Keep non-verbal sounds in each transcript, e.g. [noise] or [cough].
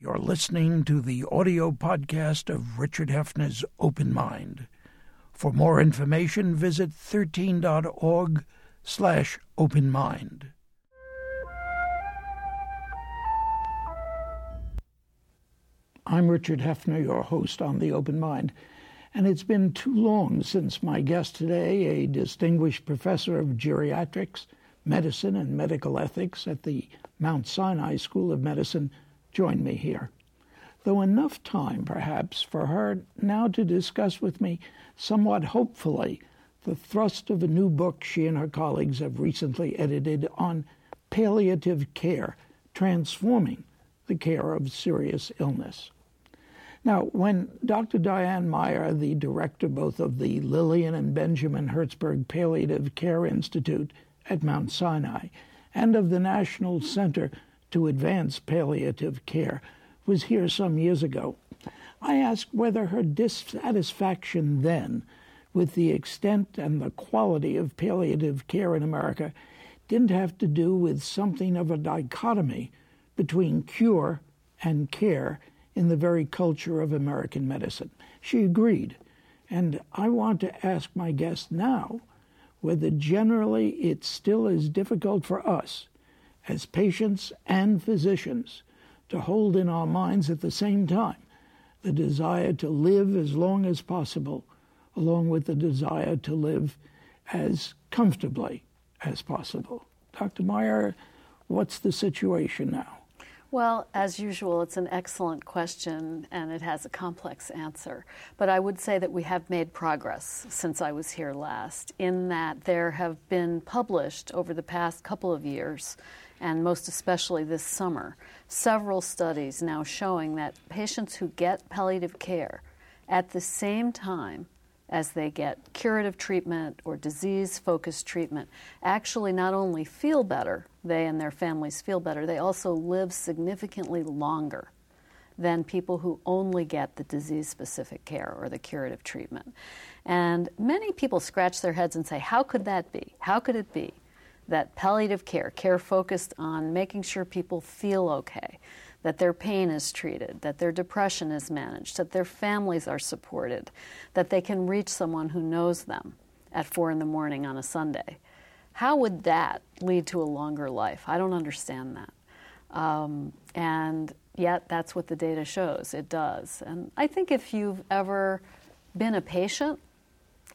You're listening to the audio podcast of Richard Heffner's Open Mind. For more information, visit 13.org slash open mind. I'm Richard Hefner, your host on The Open Mind, and it's been too long since my guest today, a distinguished professor of geriatrics, medicine, and medical ethics at the Mount Sinai School of Medicine, join me here. Though enough time, perhaps, for her now to discuss with me, somewhat hopefully, the thrust of a new book she and her colleagues have recently edited on palliative care, transforming the care of serious illness. Now, when Dr. Diane Meier, the director both of the Lillian and Benjamin Hertzberg Palliative Care Institute at Mount Sinai and of the National Center to advance palliative care was here some years ago. I asked whether her dissatisfaction then with the extent and the quality of palliative care in America didn't have to do with something of a dichotomy between cure and care in the very culture of American medicine. She agreed. And I want to ask my guest now whether generally it still is difficult for us as patients and physicians to hold in our minds at the same time the desire to live as long as possible, along with the desire to live as comfortably as possible. Dr. Meier, what's the situation now? Well, as usual, it's an excellent question and it has a complex answer. But I would say that we have made progress since I was here last, in that there have been published over the past couple of years and most especially this summer, several studies now showing that patients who get palliative care at the same time as they get curative treatment or disease focused treatment actually not only feel better, they and their families feel better, they also live significantly longer than people who only get the disease specific care or the curative treatment. And many people scratch their heads and say, How could that be? How could it be? That palliative care, care focused on making sure people feel okay, that their pain is treated, that their depression is managed, that their families are supported, that they can reach someone who knows them at four in the morning on a Sunday. How would that lead to a longer life? I don't understand that. Um, and yet, that's what the data shows. It does. And I think if you've ever been a patient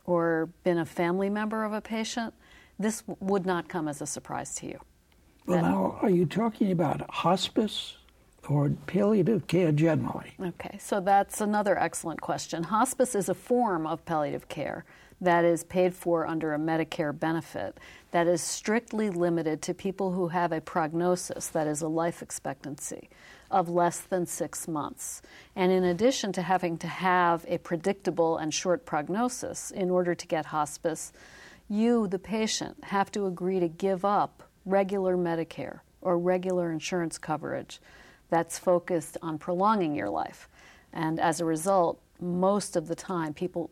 or been a family member of a patient, this would not come as a surprise to you. Well, now, are you talking about hospice or palliative care generally? Okay, so that's another excellent question. Hospice is a form of palliative care that is paid for under a Medicare benefit that is strictly limited to people who have a prognosis, that is, a life expectancy of less than six months. And in addition to having to have a predictable and short prognosis in order to get hospice, you, the patient, have to agree to give up regular Medicare or regular insurance coverage that's focused on prolonging your life. And as a result, most of the time, people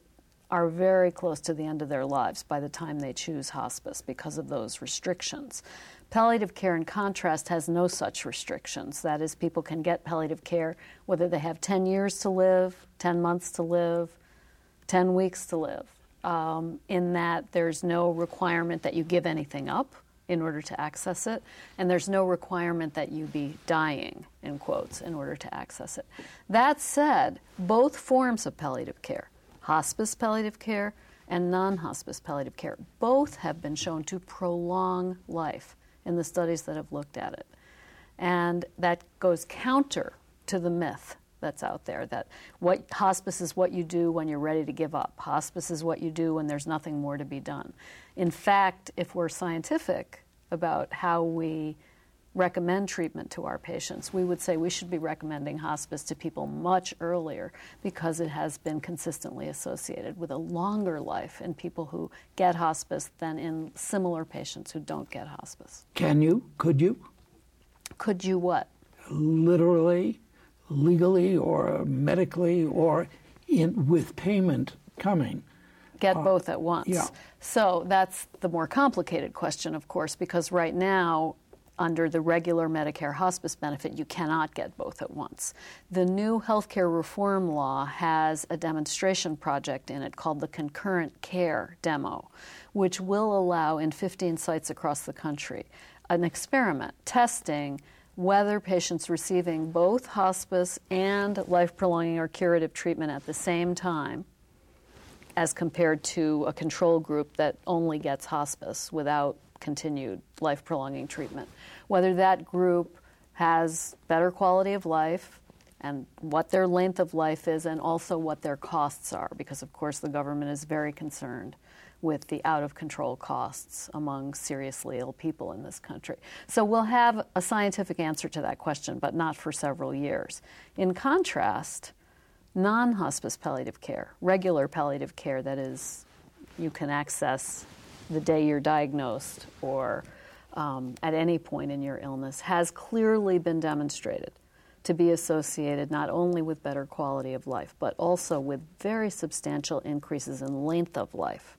are very close to the end of their lives by the time they choose hospice because of those restrictions. Palliative care, in contrast, has no such restrictions. That is, people can get palliative care whether they have 10 years to live, 10 months to live, 10 weeks to live um, in that there's no requirement that you give anything up in order to access it, and there's no requirement that you be dying, in quotes, in order to access it. That said, both forms of palliative care, hospice palliative care and non hospice palliative care, both have been shown to prolong life in the studies that have looked at it. And that goes counter to the myth that's out there that what hospice is what you do when you're ready to give up. Hospice is what you do when there's nothing more to be done. In fact, if we're scientific about how we recommend treatment to our patients, we would say we should be recommending hospice to people much earlier because it has been consistently associated with a longer life in people who get hospice than in similar patients who don't get hospice. Can you? Could you? Could you what? Literally legally or medically or in, with payment coming. Get uh, both at once. Yeah. So that's the more complicated question, of course, because right now under the regular Medicare hospice benefit, you cannot get both at once. The new healthcare reform law has a demonstration project in it called the Concurrent Care Demo, which will allow in 15 sites across the country an experiment testing whether patients receiving both hospice and life prolonging or curative treatment at the same time as compared to a control group that only gets hospice without continued life prolonging treatment. Whether that group has better quality of life and what their length of life is, and also what their costs are, because of course the government is very concerned with the out of control costs among seriously ill people in this country. So we'll have a scientific answer to that question, but not for several years. In contrast, non hospice palliative care, regular palliative care that is, you can access the day you're diagnosed or um, at any point in your illness, has clearly been demonstrated to be associated not only with better quality of life, but also with very substantial increases in length of life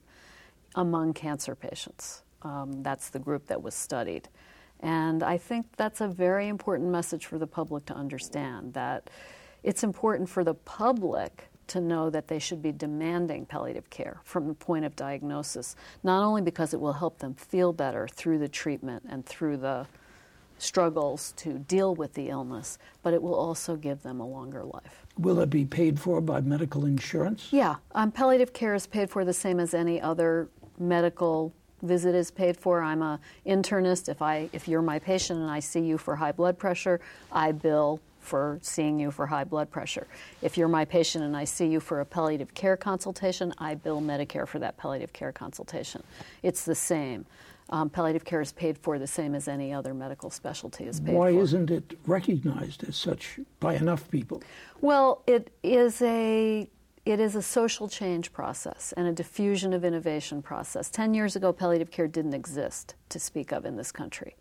among cancer patients. Um, that's the group that was studied. And I think that's a very important message for the public to understand that it's important for the public to know that they should be demanding palliative care from the point of diagnosis, not only because it will help them feel better through the treatment and through the struggles to deal with the illness, but it will also give them a longer life. Will it be paid for by medical insurance? Yeah, um, palliative care is paid for the same as any other medical visit is paid for. I'm a internist. If I if you're my patient and I see you for high blood pressure, I bill for seeing you for high blood pressure. If you're my patient and I see you for a palliative care consultation, I bill Medicare for that palliative care consultation. It's the same. Um, palliative care is paid for the same as any other medical specialty is paid Why for. Why isn't it recognized as such by enough people? Well, it is a it is a social change process and a diffusion of innovation process. Ten years ago, palliative care didn't exist to speak of in this country.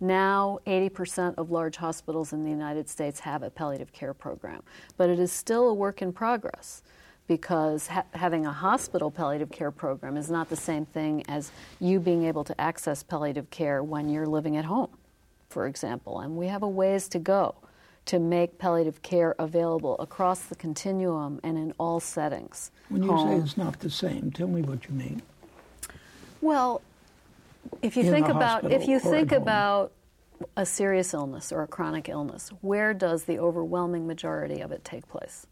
Now, 80% of large hospitals in the United States have a palliative care program, but it is still a work in progress because ha- having a hospital palliative care program is not the same thing as you being able to access palliative care when you're living at home, for example. And we have a ways to go to make palliative care available across the continuum and in all settings. When you home. say it's not the same, tell me what you mean. Well, if you in think about if you think about a serious illness or a chronic illness, where does the overwhelming majority of it take place?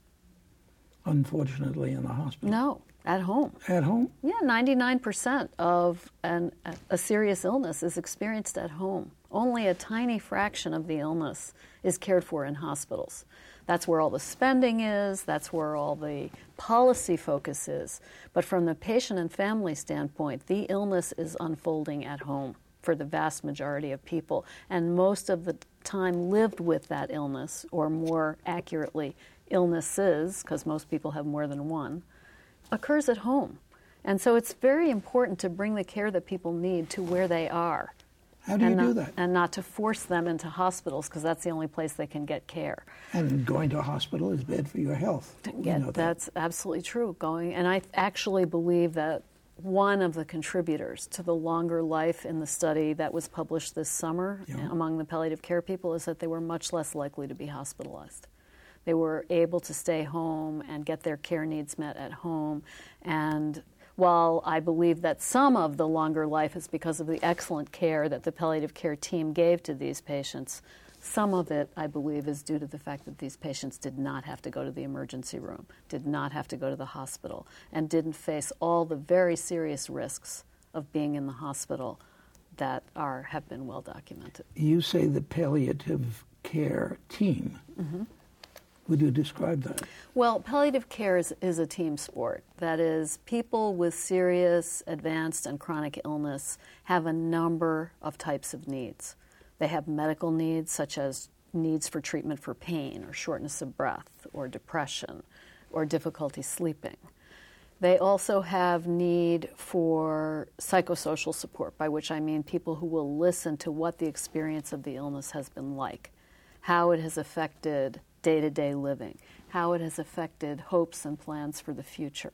Unfortunately, in the hospital. No, at home. At home? Yeah, 99% of an, a serious illness is experienced at home. Only a tiny fraction of the illness is cared for in hospitals. That's where all the spending is, that's where all the policy focus is. But from the patient and family standpoint, the illness is unfolding at home for the vast majority of people. And most of the time lived with that illness, or more accurately, illnesses, because most people have more than one, occurs at home. And so it's very important to bring the care that people need to where they are. How do you not, do that? And not to force them into hospitals because that's the only place they can get care. And going to a hospital is bad for your health. Yeah, that. that's absolutely true. Going, and I actually believe that one of the contributors to the longer life in the study that was published this summer yeah. Eh, among the palliative care people is that they were much less likely to be hospitalized. They were able to stay home and get their care needs met at home and while I believe that some of the longer life is because of the excellent care that the palliative care team gave to these patients, some of it, I believe, is due to the fact that these patients did not have to go to the emergency room, did not have to go to the hospital, and didn't face all the very serious risks of being in the hospital that are have been well documented. You say the palliative care team. Mm-hmm. Would you describe that? Well, palliative care is, is, a team sport. That is, people with serious, advanced, and chronic illness have a number of types of needs. They have medical needs, such as needs for treatment for pain, or shortness of breath, or depression, or difficulty sleeping. They also have need for psychosocial support, by which I mean people who will listen to what the experience of the illness has been like, how it has affected day to day living, how it has affected hopes and plans for the future,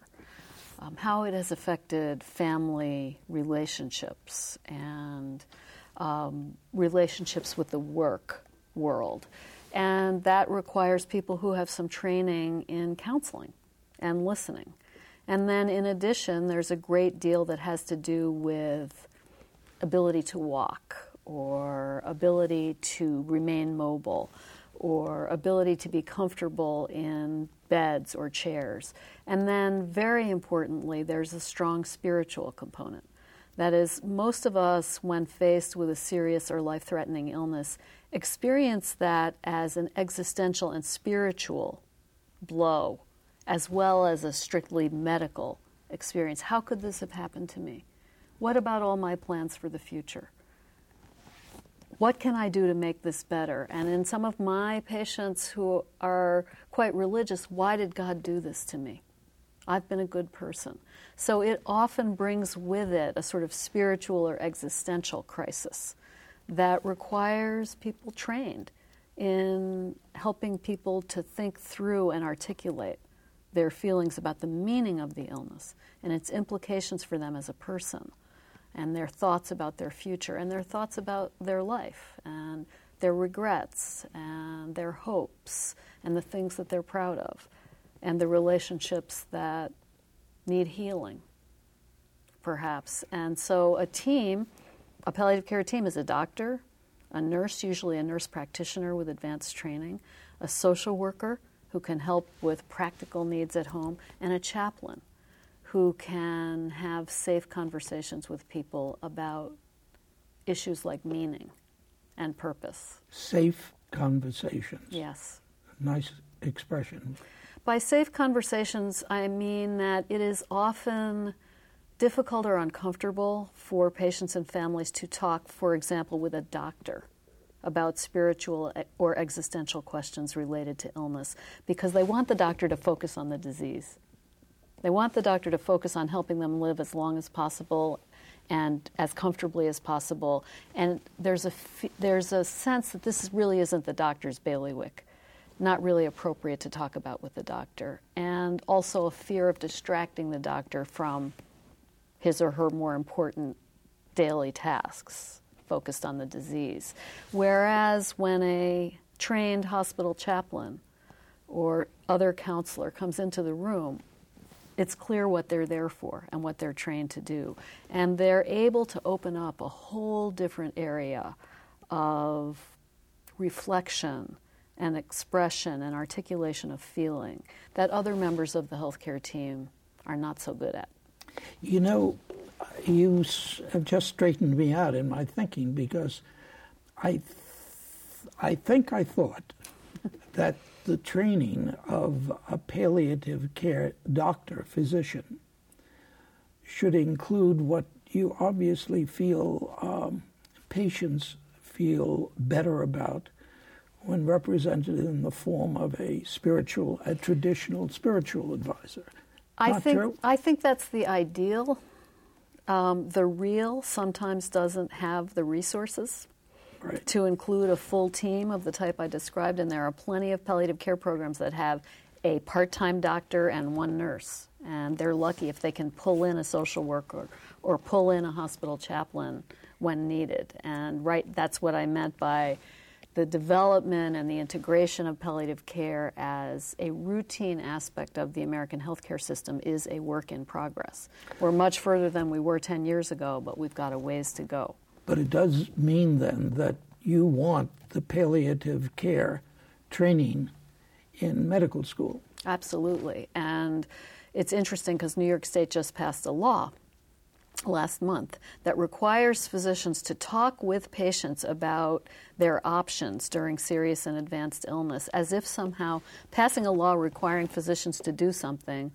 um, how it has affected family relationships, and um, relationships with the work world. And that requires people who have some training in counseling and listening. And then, in addition, there's a great deal that has to do with ability to walk or ability to remain mobile or ability to be comfortable in beds or chairs. And then, very importantly, there's a strong spiritual component. That is, most of us, when faced with a serious or life threatening illness, experience that as an existential and spiritual blow, as well as a strictly medical experience. How could this have happened to me? What about all my plans for the future? What can I do to make this better? And in some of my patients who are quite religious, why did God do this to me? I've been a good person. So it often brings with it a sort of spiritual or existential crisis that requires people trained in helping people to think through and articulate their feelings about the meaning of the illness and its implications for them as a person and their thoughts about their future and their thoughts about their life and their regrets and their hopes and the things that they're proud of and the relationships that need healing, perhaps. And so a team, a palliative care team, is a doctor, a nurse, usually a nurse practitioner with advanced training, a social worker who can help with practical needs at home, and a chaplain who can have safe conversations with people about issues like meaning and purpose. Safe conversations. Yes. Nice expression. By safe conversations, I mean that it is often difficult or uncomfortable for patients and families to talk, for example, with a doctor about spiritual or existential questions related to illness because they want the doctor to focus on the disease. They want the doctor to focus on helping them live as long as possible and as comfortably as possible. And there's a, there's a sense that this really isn't the doctor's bailiwick, not really appropriate to talk about with the doctor. And also a fear of distracting the doctor from his or her more important daily tasks focused on the disease. Whereas when a trained hospital chaplain or other counselor comes into the room, it's clear what they're there for and what they're trained to do. And they're able to open up a whole different area of reflection and expression and articulation of feeling that other members of the healthcare team are not so good at. You know, you have just straightened me out in my thinking because I, th- I think I thought [laughs] that the training of a palliative care doctor, physician, should include what you obviously feel um, patients feel better about when represented in the form of a spiritual, a traditional spiritual advisor. I Not think true? I think that's the ideal. Um, the real sometimes doesn't have the resources Right. to include a full team of the type I described, and there are plenty of palliative care programs that have a part time doctor and one nurse. And they're lucky if they can pull in a social worker or pull in a hospital chaplain when needed. And right, that's what I meant by the development and the integration of palliative care as a routine aspect of the American healthcare system is a work in progress. We're much further than we were 10 years ago, but we've got a ways to go. But it does mean then that you want the palliative care training in medical school. Absolutely. And it's interesting because New York State just passed a law last month that requires physicians to talk with patients about their options during serious and advanced illness, as if somehow passing a law requiring physicians to do something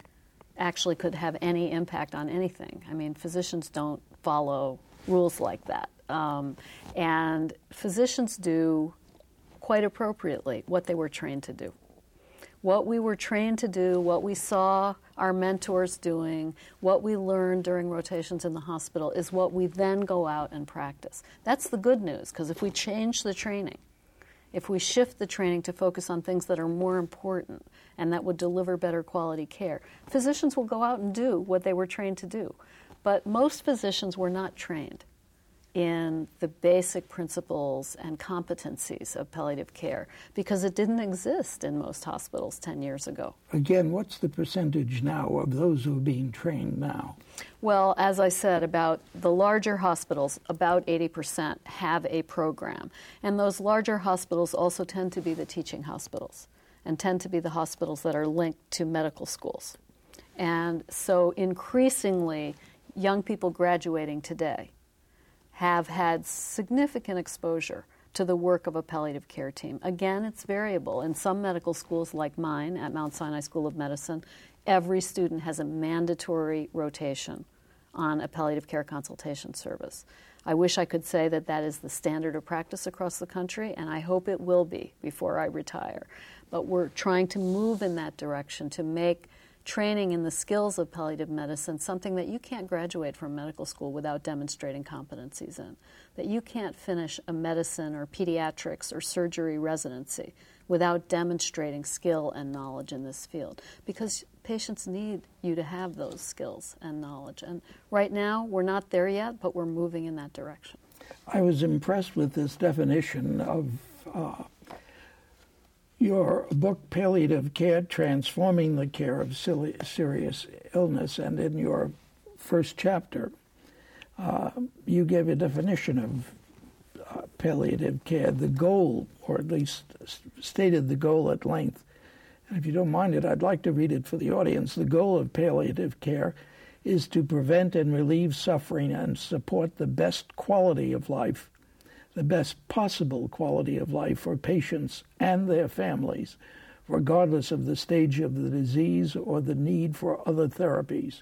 actually could have any impact on anything. I mean, physicians don't follow rules like that. Um, and physicians do quite appropriately what they were trained to do. What we were trained to do, what we saw our mentors doing, what we learned during rotations in the hospital is what we then go out and practice. That's the good news, because if we change the training, if we shift the training to focus on things that are more important and that would deliver better quality care, physicians will go out and do what they were trained to do. But most physicians were not trained in the basic principles and competencies of palliative care because it didn't exist in most hospitals 10 years ago. Again, what's the percentage now of those who are being trained now? Well, as I said, about the larger hospitals, about 80% have a program. And those larger hospitals also tend to be the teaching hospitals and tend to be the hospitals that are linked to medical schools. And so increasingly, young people graduating today have had significant exposure to the work of a palliative care team. Again, it's variable. In some medical schools, like mine at Mount Sinai School of Medicine, every student has a mandatory rotation on a palliative care consultation service. I wish I could say that that is the standard of practice across the country, and I hope it will be before I retire. But we're trying to move in that direction to make training in the skills of palliative medicine something that you can't graduate from medical school without demonstrating competencies in. That you can't finish a medicine or pediatrics or surgery residency without demonstrating skill and knowledge in this field because patients need you to have those skills and knowledge. And right now, we're not there yet, but we're moving in that direction. I was impressed with this definition of uh, your book, Palliative Care Transforming the Care of Serious Illness, and in your first chapter, uh, you gave a definition of uh, palliative care, the goal, or at least stated the goal at length. And if you don't mind it, I'd like to read it for the audience. The goal of palliative care is to prevent and relieve suffering and support the best quality of life the best possible quality of life for patients and their families, regardless of the stage of the disease or the need for other therapies.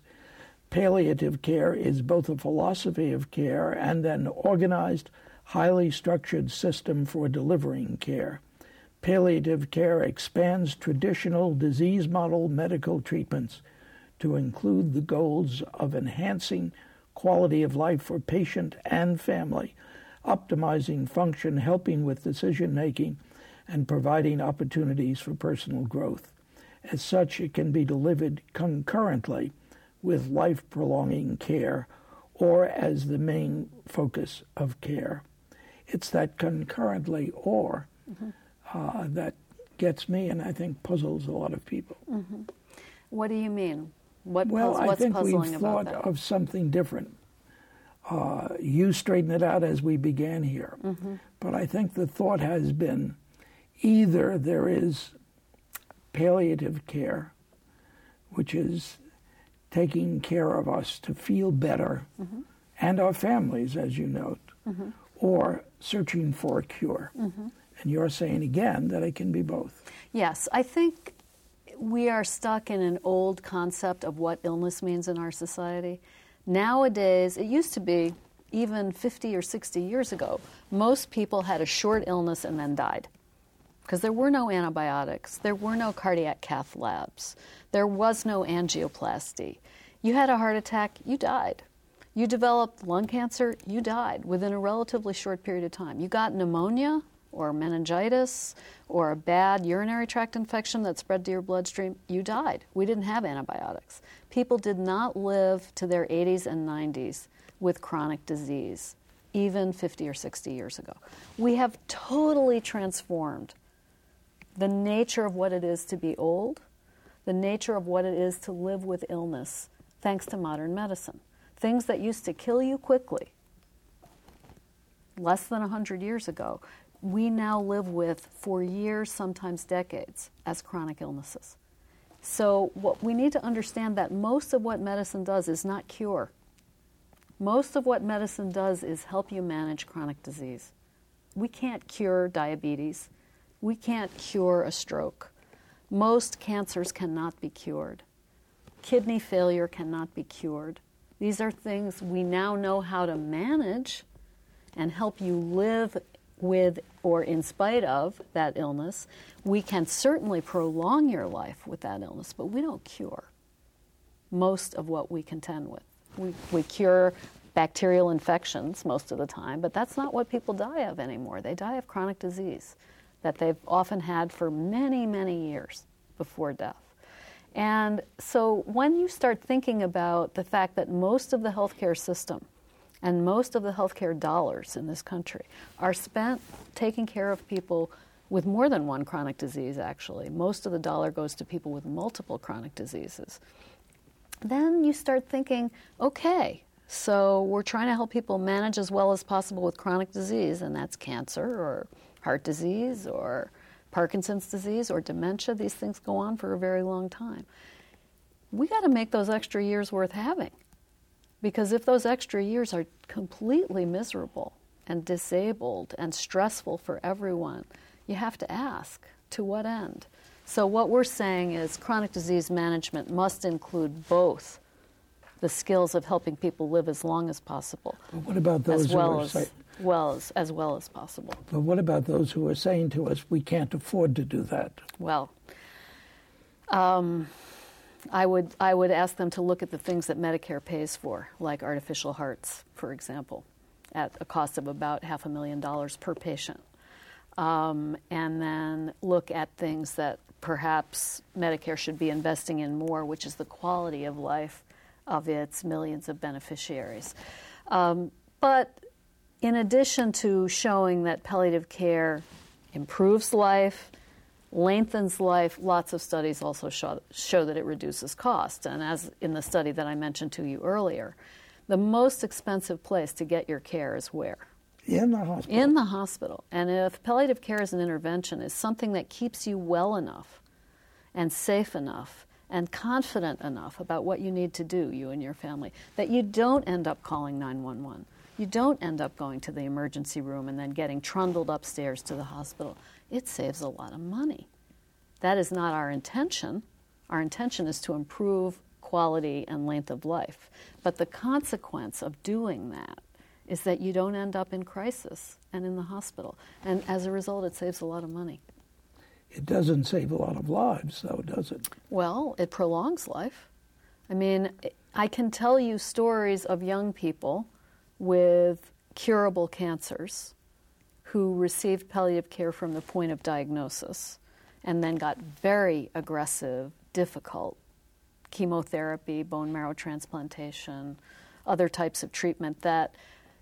Palliative care is both a philosophy of care and an organized, highly structured system for delivering care. Palliative care expands traditional disease model medical treatments to include the goals of enhancing quality of life for patient and family optimizing function, helping with decision making, and providing opportunities for personal growth. As such, it can be delivered concurrently with life prolonging care or as the main focus of care. It's that concurrently or mm-hmm. uh, that gets me and I think puzzles a lot of people. Mm-hmm. What do you mean? What well, puzz- I think we've thought that? of something different uh, you straighten it out as we began here. Mm-hmm. But I think the thought has been either there is palliative care, which is taking care of us to feel better mm-hmm. and our families, as you note, mm-hmm. or searching for a cure. Mm-hmm. And you're saying again that it can be both. Yes, I think we are stuck in an old concept of what illness means in our society. Nowadays, it used to be even 50 or 60 years ago, most people had a short illness and then died because there were no antibiotics, there were no cardiac cath labs, there was no angioplasty. You had a heart attack, you died. You developed lung cancer, you died within a relatively short period of time. You got pneumonia or meningitis or a bad urinary tract infection that spread to your bloodstream, you died. We didn't have antibiotics people did not live to their 80s and 90s with chronic disease, even 50 or 60 years ago. We have totally transformed the nature of what it is to be old, the nature of what it is to live with illness, thanks to modern medicine. Things that used to kill you quickly, less than 100 years ago, we now live with for years, sometimes decades, as chronic illnesses. So what we need to understand that most of what medicine does is not cure. Most of what medicine does is help you manage chronic disease. We can't cure diabetes. We can't cure a stroke. Most cancers cannot be cured. Kidney failure cannot be cured. These are things we now know how to manage and help you live with or in spite of that illness. We can certainly prolong your life with that illness, but we don't cure most of what we contend with. We, we cure bacterial infections most of the time, but that's not what people die of anymore. They die of chronic disease that they've often had for many, many years before death. And so when you start thinking about the fact that most of the healthcare system And most of the healthcare dollars in this country are spent taking care of people with more than one chronic disease, actually. Most of the dollar goes to people with multiple chronic diseases. Then you start thinking, okay, so we're trying to help people manage as well as possible with chronic disease, and that's cancer or heart disease or Parkinson's disease or dementia. These things go on for a very long time. We got to make those extra years worth having. Because if those extra years are completely miserable and disabled and stressful for everyone, you have to ask to what end? So, what we're saying is chronic disease management must include both the skills of helping people live as long as possible. But what about those as well who are as, say, well as, as well as possible? But what about those who are saying to us, we can't afford to do that? Well, um, I would I would ask them to look at the things that Medicare pays for, like artificial hearts, for example, at a cost of about half a million dollars per patient, um, and then look at things that perhaps Medicare should be investing in more, which is the quality of life of its millions of beneficiaries. Um, but in addition to showing that palliative care improves life, lengthens life, lots of studies also show, show that it reduces cost. And as in the study that I mentioned to you earlier, the most expensive place to get your care is where? In the hospital. In the hospital. And if palliative care as an intervention is something that keeps you well enough and safe enough and confident enough about what you need to do, you and your family, that you don't end up calling 911. You don't end up going to the emergency room and then getting trundled upstairs to the hospital. It saves a lot of money. That is not our intention. Our intention is to improve quality and length of life. But the consequence of doing that is that you don't end up in crisis and in the hospital. And as a result, it saves a lot of money. It doesn't save a lot of lives, though, does it? Well, it prolongs life. I mean, I can tell you stories of young people with curable cancers who received palliative care from the point of diagnosis and then got very aggressive, difficult chemotherapy, bone marrow transplantation, other types of treatment that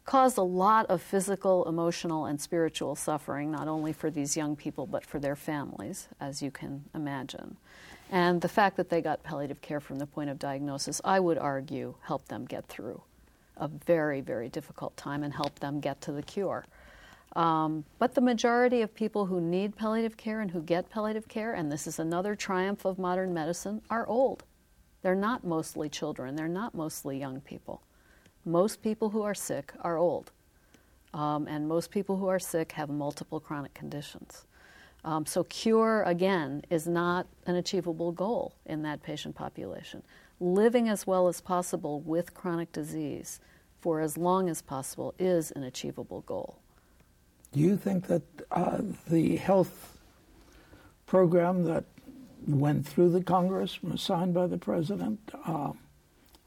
caused a lot of physical, emotional, and spiritual suffering, not only for these young people, but for their families, as you can imagine. And the fact that they got palliative care from the point of diagnosis, I would argue, helped them get through a very, very difficult time and helped them get to the cure. Um, but the majority of people who need palliative care and who get palliative care, and this is another triumph of modern medicine, are old. They're not mostly children, they're not mostly young people. Most people who are sick are old, um, and most people who are sick have multiple chronic conditions. Um, so, cure, again, is not an achievable goal in that patient population. Living as well as possible with chronic disease for as long as possible is an achievable goal. Do you think that uh, the health program that went through the Congress, was signed by the president, uh,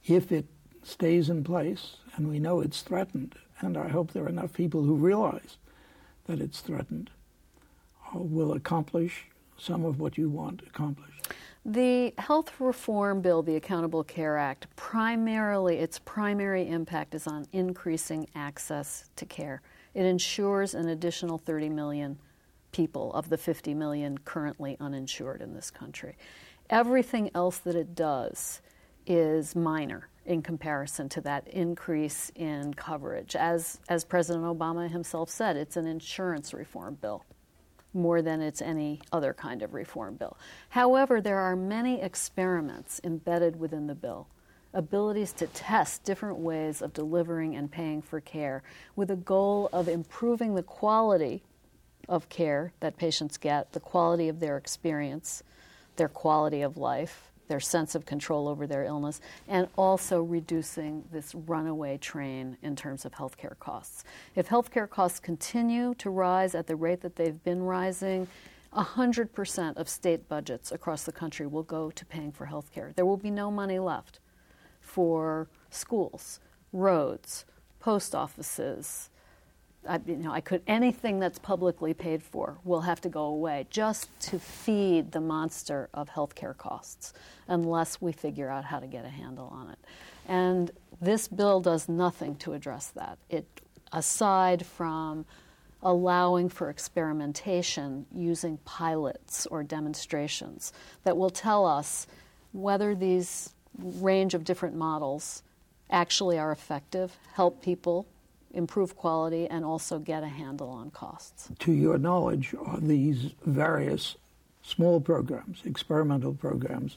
if it stays in place, and we know it's threatened, and I hope there are enough people who realize that it's threatened, uh, will accomplish some of what you want accomplished. The health reform bill, the Accountable Care Act, primarily its primary impact is on increasing access to care. It ensures an additional 30 million people of the 50 million currently uninsured in this country. Everything else that it does is minor in comparison to that increase in coverage. As, as President Obama himself said, it's an insurance reform bill more than it's any other kind of reform bill. However, there are many experiments embedded within the bill, abilities to test different ways of delivering and paying for care with a goal of improving the quality of care that patients get, the quality of their experience, their quality of life, their sense of control over their illness, and also reducing this runaway train in terms of healthcare costs. If healthcare costs continue to rise at the rate that they've been rising, 100% of state budgets across the country will go to paying for healthcare. There will be no money left for schools, roads, post offices, I, you know, I could anything that's publicly paid for will have to go away just to feed the monster of healthcare costs, unless we figure out how to get a handle on it. And this bill does nothing to address that. It, aside from allowing for experimentation using pilots or demonstrations that will tell us whether these range of different models actually are effective, help people improve quality, and also get a handle on costs. To your knowledge, are these various small programs, experimental programs,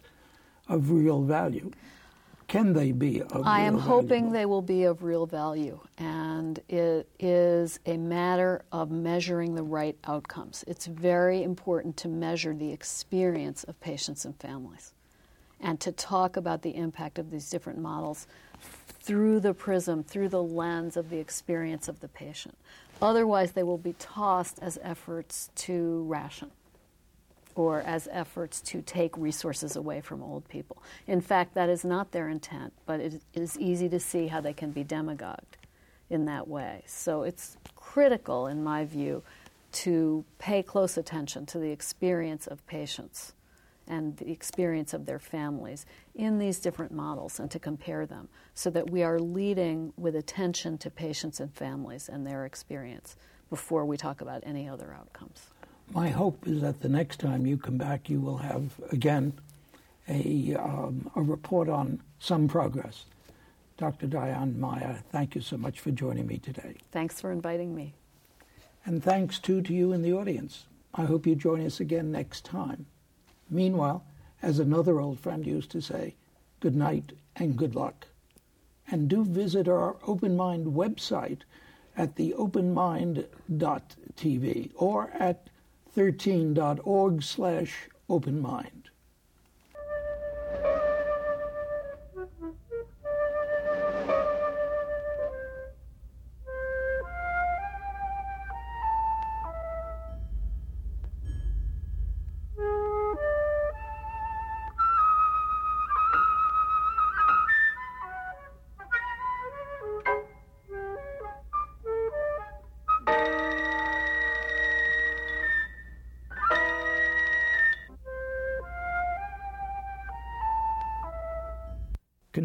of real value? Can they be of I am hoping value? they will be of real value, and it is a matter of measuring the right outcomes. It's very important to measure the experience of patients and families and to talk about the impact of these different models through the prism, through the lens of the experience of the patient. Otherwise, they will be tossed as efforts to ration or as efforts to take resources away from old people. In fact, that is not their intent, but it is easy to see how they can be demagogued in that way. So it's critical, in my view, to pay close attention to the experience of patients and the experience of their families in these different models and to compare them so that we are leading with attention to patients and families and their experience before we talk about any other outcomes. My hope is that the next time you come back, you will have again a, um, a report on some progress. Dr. Diane Meier, thank you so much for joining me today. Thanks for inviting me. And thanks too to you in the audience. I hope you join us again next time. Meanwhile, as another old friend used to say, good night and good luck. And do visit our Open Mind website at theopenmind.tv or at 13.org slash openmind.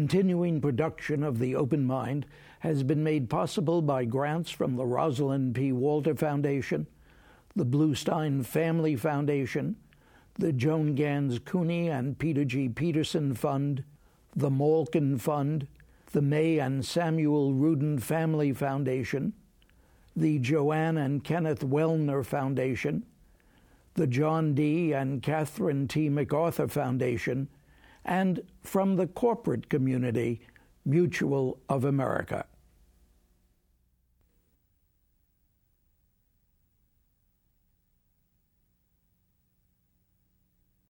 Continuing production of The Open Mind has been made possible by grants from the Rosalind P. Walter Foundation, the Bluestein Family Foundation, the Joan Ganz Cooney and Peter G. Peterson Fund, the Malkin Fund, the May and Samuel Rudin Family Foundation, the Joanne and Kenneth Wellner Foundation, the John D. and Catherine T. MacArthur Foundation, and from the corporate community, Mutual of America.